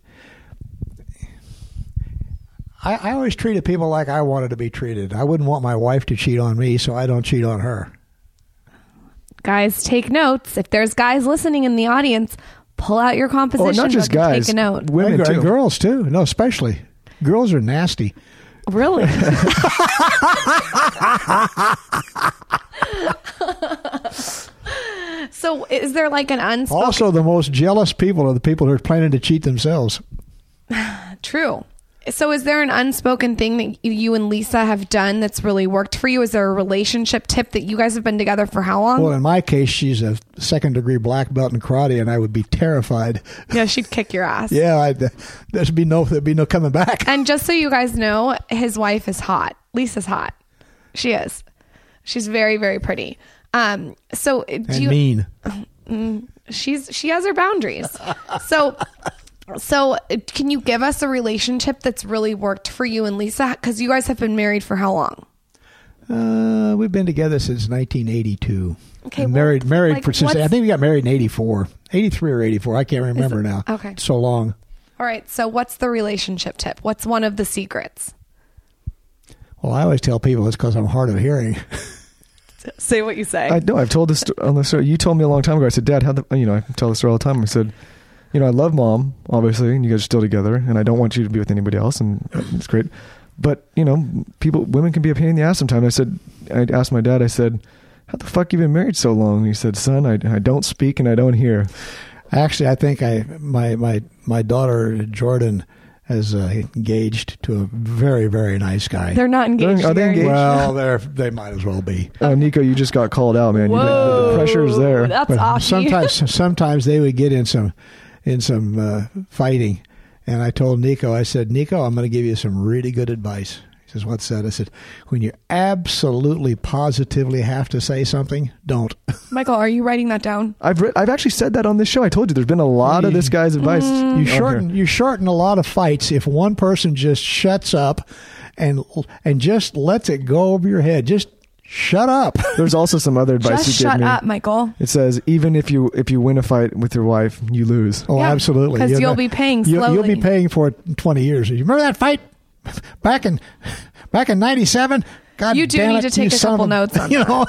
I, I always treated people like I wanted to be treated. I wouldn't want my wife to cheat on me, so I don't cheat on her. Guys, take notes. If there's guys listening in the audience, pull out your composition Oh, not just guys. Take a note. Women and, too. and girls too. No, especially girls are nasty. Really? so, is there like an unspoken? Also, the most jealous people are the people who are planning to cheat themselves. True. So, is there an unspoken thing that you and Lisa have done that's really worked for you? Is there a relationship tip that you guys have been together for how long? Well, in my case, she's a second degree black belt in karate, and I would be terrified. yeah, she'd kick your ass. Yeah, I'd, there'd be no there'd be no coming back. And just so you guys know, his wife is hot. Lisa's hot. She is. She's very, very pretty. Um. So do And you? mean. She's she has her boundaries. So. So, uh, can you give us a relationship that's really worked for you and Lisa? Because you guys have been married for how long? Uh, we've been together since 1982. Okay, well, married married like, for since I think we got married in 84, 83 or 84. I can't remember it- now. okay. It's so long. All right. So, what's the relationship tip? What's one of the secrets? Well, I always tell people it's because I'm hard of hearing. Say what you say. I know. I've told this on the story. You told me a long time ago. I said, Dad, how the you know? I tell this story all the time. I said, you know, I love mom, obviously, and you guys are still together, and I don't want you to be with anybody else, and it's great. But you know, people, women can be a pain in the ass sometimes. I said, I asked my dad. I said, how the fuck you been married so long? He said, son, I, I don't speak and I don't hear. Actually, I think I my my my daughter Jordan is uh, engaged to a very very nice guy. They're not engaged. Are they engaged? well, they're they might as well be. Oh, Nico, you just got called out, man. You- Whoa, the pressure's there. That's awesome. sometimes sometimes they would get in some in some uh, fighting, and I told Nico, I said, Nico, I'm going to give you some really good advice. He says, "What's that?" I said, "When you absolutely positively have to say something, don't." Michael, are you writing that down? I've re- I've actually said that on this show. I told you there's been a lot of this guy's advice. You on here. shorten you shorten a lot of fights if one person just shuts up and and just lets it go over your head. Just shut up. There's also some other advice Just you give shut me. up, Michael. It says even if you if you win a fight with your wife, you lose. Oh, Yeah, absolutely. 'cause You're you'll be paying you'll- You'll, slowly. be paying for it in 20 years. You remember that fight back in back in 97? God You do damn need it, to take you a son couple of notes on You know,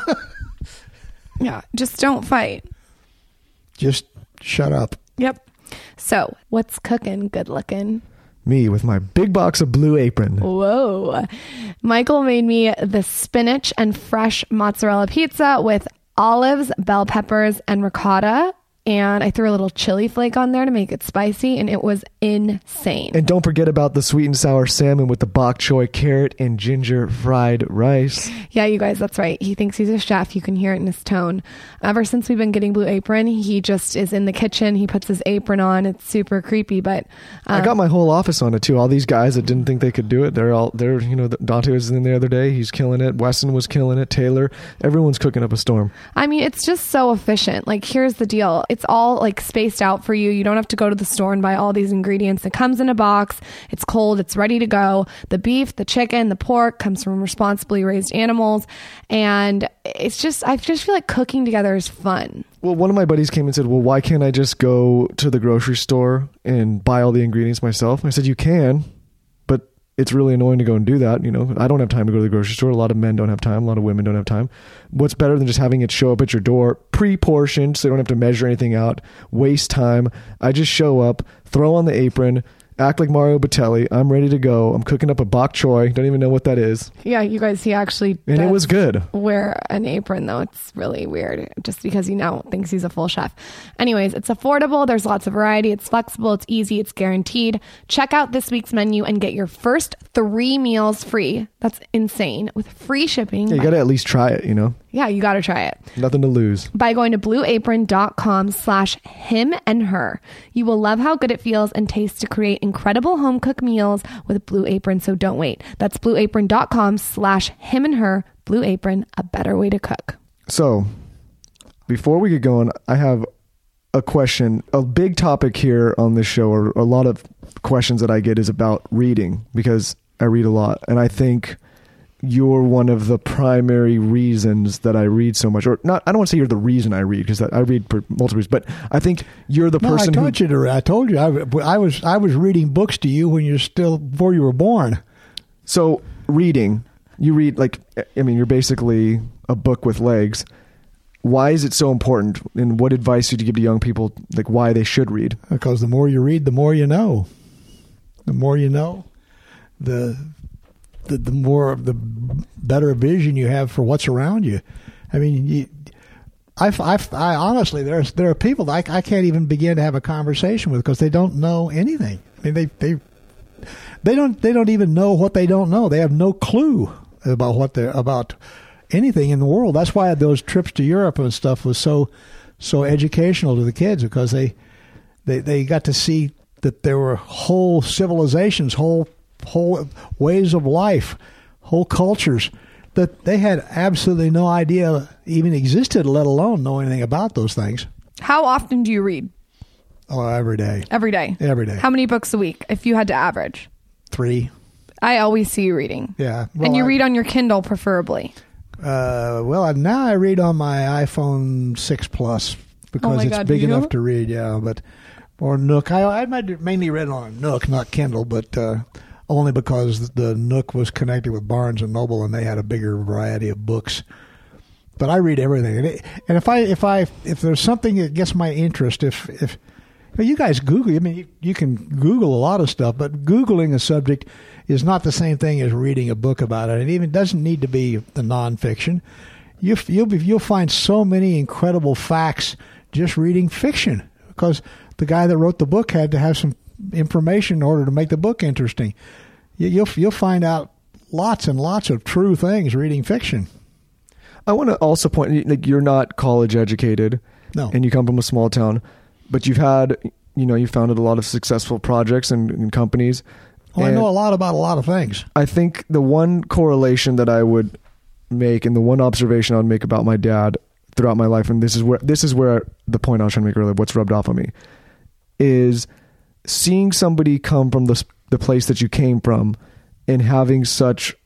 Yeah, just don't fight. just shut up. Yep. So, what's cooking? Good looking. Me with my big box of blue apron. Whoa. Michael made me the spinach and fresh mozzarella pizza with olives, bell peppers, and ricotta. And I threw a little chili flake on there to make it spicy, and it was insane. And don't forget about the sweet and sour salmon with the bok choy carrot and ginger fried rice. Yeah, you guys, that's right. He thinks he's a chef. You can hear it in his tone. Ever since we've been getting Blue Apron, he just is in the kitchen. He puts his apron on. It's super creepy, but I um, got my whole office on it too. All these guys that didn't think they could do it, they're all they're you know Dante was in the other day. He's killing it. Weston was killing it. Taylor, everyone's cooking up a storm. I mean, it's just so efficient. Like, here's the deal it's all like spaced out for you. You don't have to go to the store and buy all these ingredients. It comes in a box, it's cold, it's ready to go. The beef, the chicken, the pork comes from responsibly raised animals. And it's just, I just feel like cooking together is fun. Well, one of my buddies came and said, "Well, why can't I just go to the grocery store and buy all the ingredients myself?" I said, "You can, it's really annoying to go and do that. You know, I don't have time to go to the grocery store. A lot of men don't have time. A lot of women don't have time. What's better than just having it show up at your door, pre-portioned, so you don't have to measure anything out, waste time? I just show up, throw on the apron." Act like Mario Batali. I'm ready to go. I'm cooking up a bok choy. Don't even know what that is. Yeah, you guys, he actually And it was good. Wear an apron though. It's really weird just because he now thinks he's a full chef. Anyways, it's affordable. There's lots of variety. It's flexible. It's easy. It's guaranteed. Check out this week's menu and get your first three meals free. That's insane with free shipping. Yeah, you got to at least try it, you know? Yeah, you got to try it Nothing to lose. by going to blueapron.com slash him and her. You will love how good it feels and tastes to create incredible home cooked meals with Blue Apron, so don't wait. That's blueapron.com slash him and her. Blue Apron, a better way to cook. So, before we get going, I have a question. A big topic here on this show, or a lot of questions that I get, is about reading because I read a lot, and I think you're one of the primary reasons that I read so much. Or not, I don't want to say you're the reason I read because I read for multiple reasons, but I think you're the No, I person who you to. I told you I, I was I was reading books to you when you're still before you were born. So reading, you read like I mean, you're basically a book with legs. Why is it so important? And what advice would you give to young people, like why they should read? because the more you read, the more you know. The more you know, the the, the more the better vision you have for what's around you. I mean, you, I, I, I honestly, there's there are people that I, I can't even begin to have a conversation with because they don't know anything. I mean, they they they don't they don't even know what they don't know. They have no clue about what they're about anything in the world. That's why those trips to Europe and stuff was so so educational to the kids because they they they got to see that there were whole civilizations, whole whole ways of life, whole cultures that they had absolutely no idea even existed, let alone know anything about those things. How often do you read? Oh, every day, Every day. Every day. How many books a week if you had to average? three. I always see you reading. Yeah, and you I- read on your Kindle preferably. Uh, well, now I read on my iPhone six Plus because Oh it's God, big enough to read. Yeah, but or Nook. I I mainly read on Nook, not Kindle, but uh, only because the Nook was connected with Barnes and Noble, and they had a bigger variety of books. But I read everything, and, it, and if I if I if there's something that gets my interest, if if you guys Google. I mean, you, can Google a lot of stuff, but Googling a subject is not the same thing as reading a book about it. It even doesn't need to be the nonfiction. You, you'll you'll find so many incredible facts just reading fiction because the guy that wrote the book had to have some information in order to make the book interesting. You, you'll you'll find out lots and lots of true things reading fiction. I want to also point like you're not college educated, No. and you come from a small town, but you've had you know you founded a lot of successful projects and, and companies. Well, I know a lot about a lot of things. I think the one correlation that I would make and the one observation I would make about my dad throughout my life, and this is where this is where the point I was trying to make earlier, what's rubbed off on me, is seeing somebody come from the the place that you came from and having such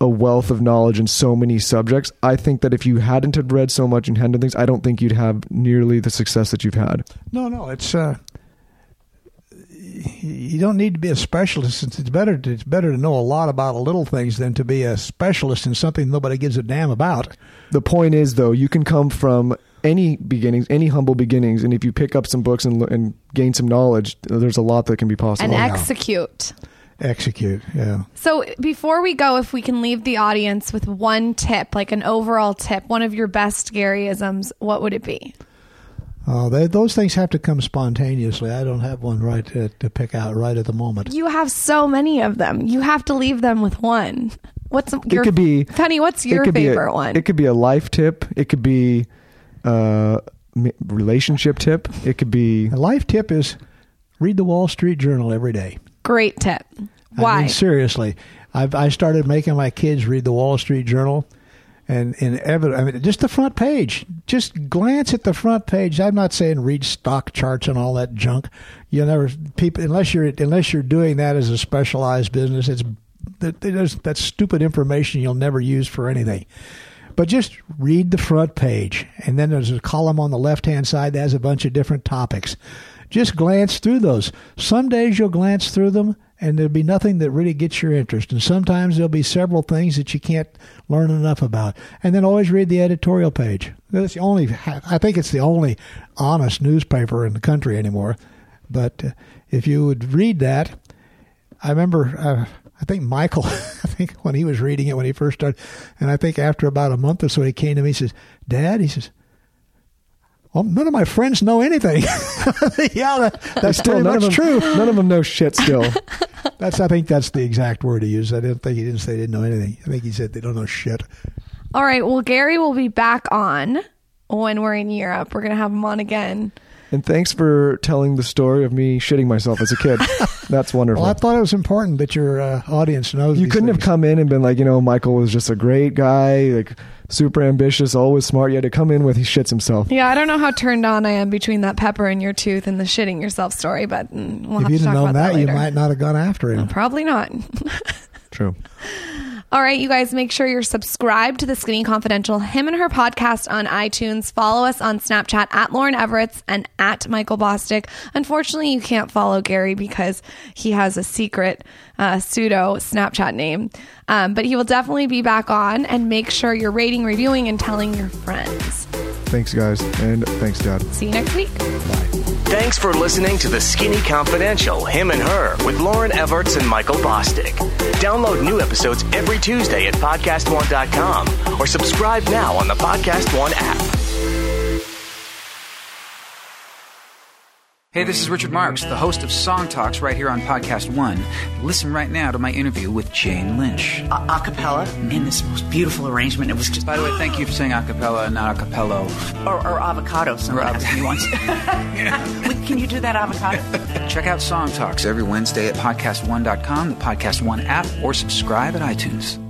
a wealth of knowledge in so many subjects. I think that if you hadn't had read so much and hadn't things, I don't think you'd have nearly the success that you've had. No, no, it's uh, you don't need to be a specialist. It's it's better to, it's better to know a lot about a little things than to be a specialist in something nobody gives a damn about. The point is, though, you can come from any beginnings, any humble beginnings, and if you pick up some books and, and gain some knowledge, there's a lot that can be possible. And oh, yeah. execute. Execute, yeah. So before we go, if we can leave the audience with one tip, like an overall tip, one of your best Garyisms, what would it be? Oh, they, those things have to come spontaneously. I don't have one right to, to pick out right at the moment. You have so many of them. You have to leave them with one. What's your, it could be Penny? What's your could be a- favorite one? It could be a life tip. It could be Uh, a m- relationship tip. It could be A life tip is read the Wall Street Journal every day. Great tip. I Why? mean, seriously, I've, I started making my kids read the Wall Street Journal, and in ever, I mean, just the front page. Just glance at the front page. I'm not saying read stock charts and all that junk. You never people unless you're unless you're doing that as a specialized business. It's that there's that stupid information you'll never use for anything. But just read the front page, and then there's a column on the left hand side that has a bunch of different topics. Just glance through those. Some days you'll glance through them, and there'll be nothing that really gets your interest. And sometimes there'll be several things that you can't learn enough about. And then always read the editorial page. That's the only. I think it's the only honest newspaper in the country anymore. But uh, if you would read that, I remember, uh, I think Michael, I think when he was reading it when he first started, and I think after about a month or so, he came to me. He says, "Dad," he says, "Well, none of my friends know anything." yeah, that, that's still pretty none much of them, true. None of them know shit still. That's I think that's the exact word he used. I didn't think he didn't say they didn't know anything. I think he said they don't know shit. All right. Well, Gary will be back on when we're in Europe. We're gonna have him on again. And thanks for telling the story of me shitting myself as a kid. That's wonderful. Well, I thought it was important that your uh, audience knows. you these couldn't have come in and been like, you know, Michael was just a great guy, like super ambitious, always smart. You had to come in with he shits himself. Yeah, I don't know how turned on I am between that pepper in your tooth and the shitting yourself story, but mm, we'll If have you to talk didn't know about that, that, you might not have gone after him. Probably not. True. All right, you guys, make sure you're subscribed to the Skinny Confidential Him and Her podcast on iTunes. Follow us on Snapchat at Lauryn Evarts and at Michael Bosstick. Unfortunately, you can't follow Gary because he has a secret uh, pseudo Snapchat name. Um, but he will definitely be back on and make sure you're rating, reviewing, and telling your friends. Thanks, guys, and thanks, Dad. See you next week. Thanks for listening to the Skinny Confidential, Him and Her, with Lauryn Evarts and Michael Bosstick. Download new episodes every Tuesday at podcastone.com or subscribe now on the Podcast One app. Hey, this is Richard Marks, the host of Song Talks right here on Podcast One. Listen right now to my interview with Jane Lynch. A, a cappella in this most beautiful arrangement. It was just. By the way, thank you for saying a cappella and not a cappello. Or, or avocado, someone Or asked me once. Can you do that avocado? Check out Song Talks every Wednesday at podcastone.com, the Podcast One app, or subscribe at iTunes.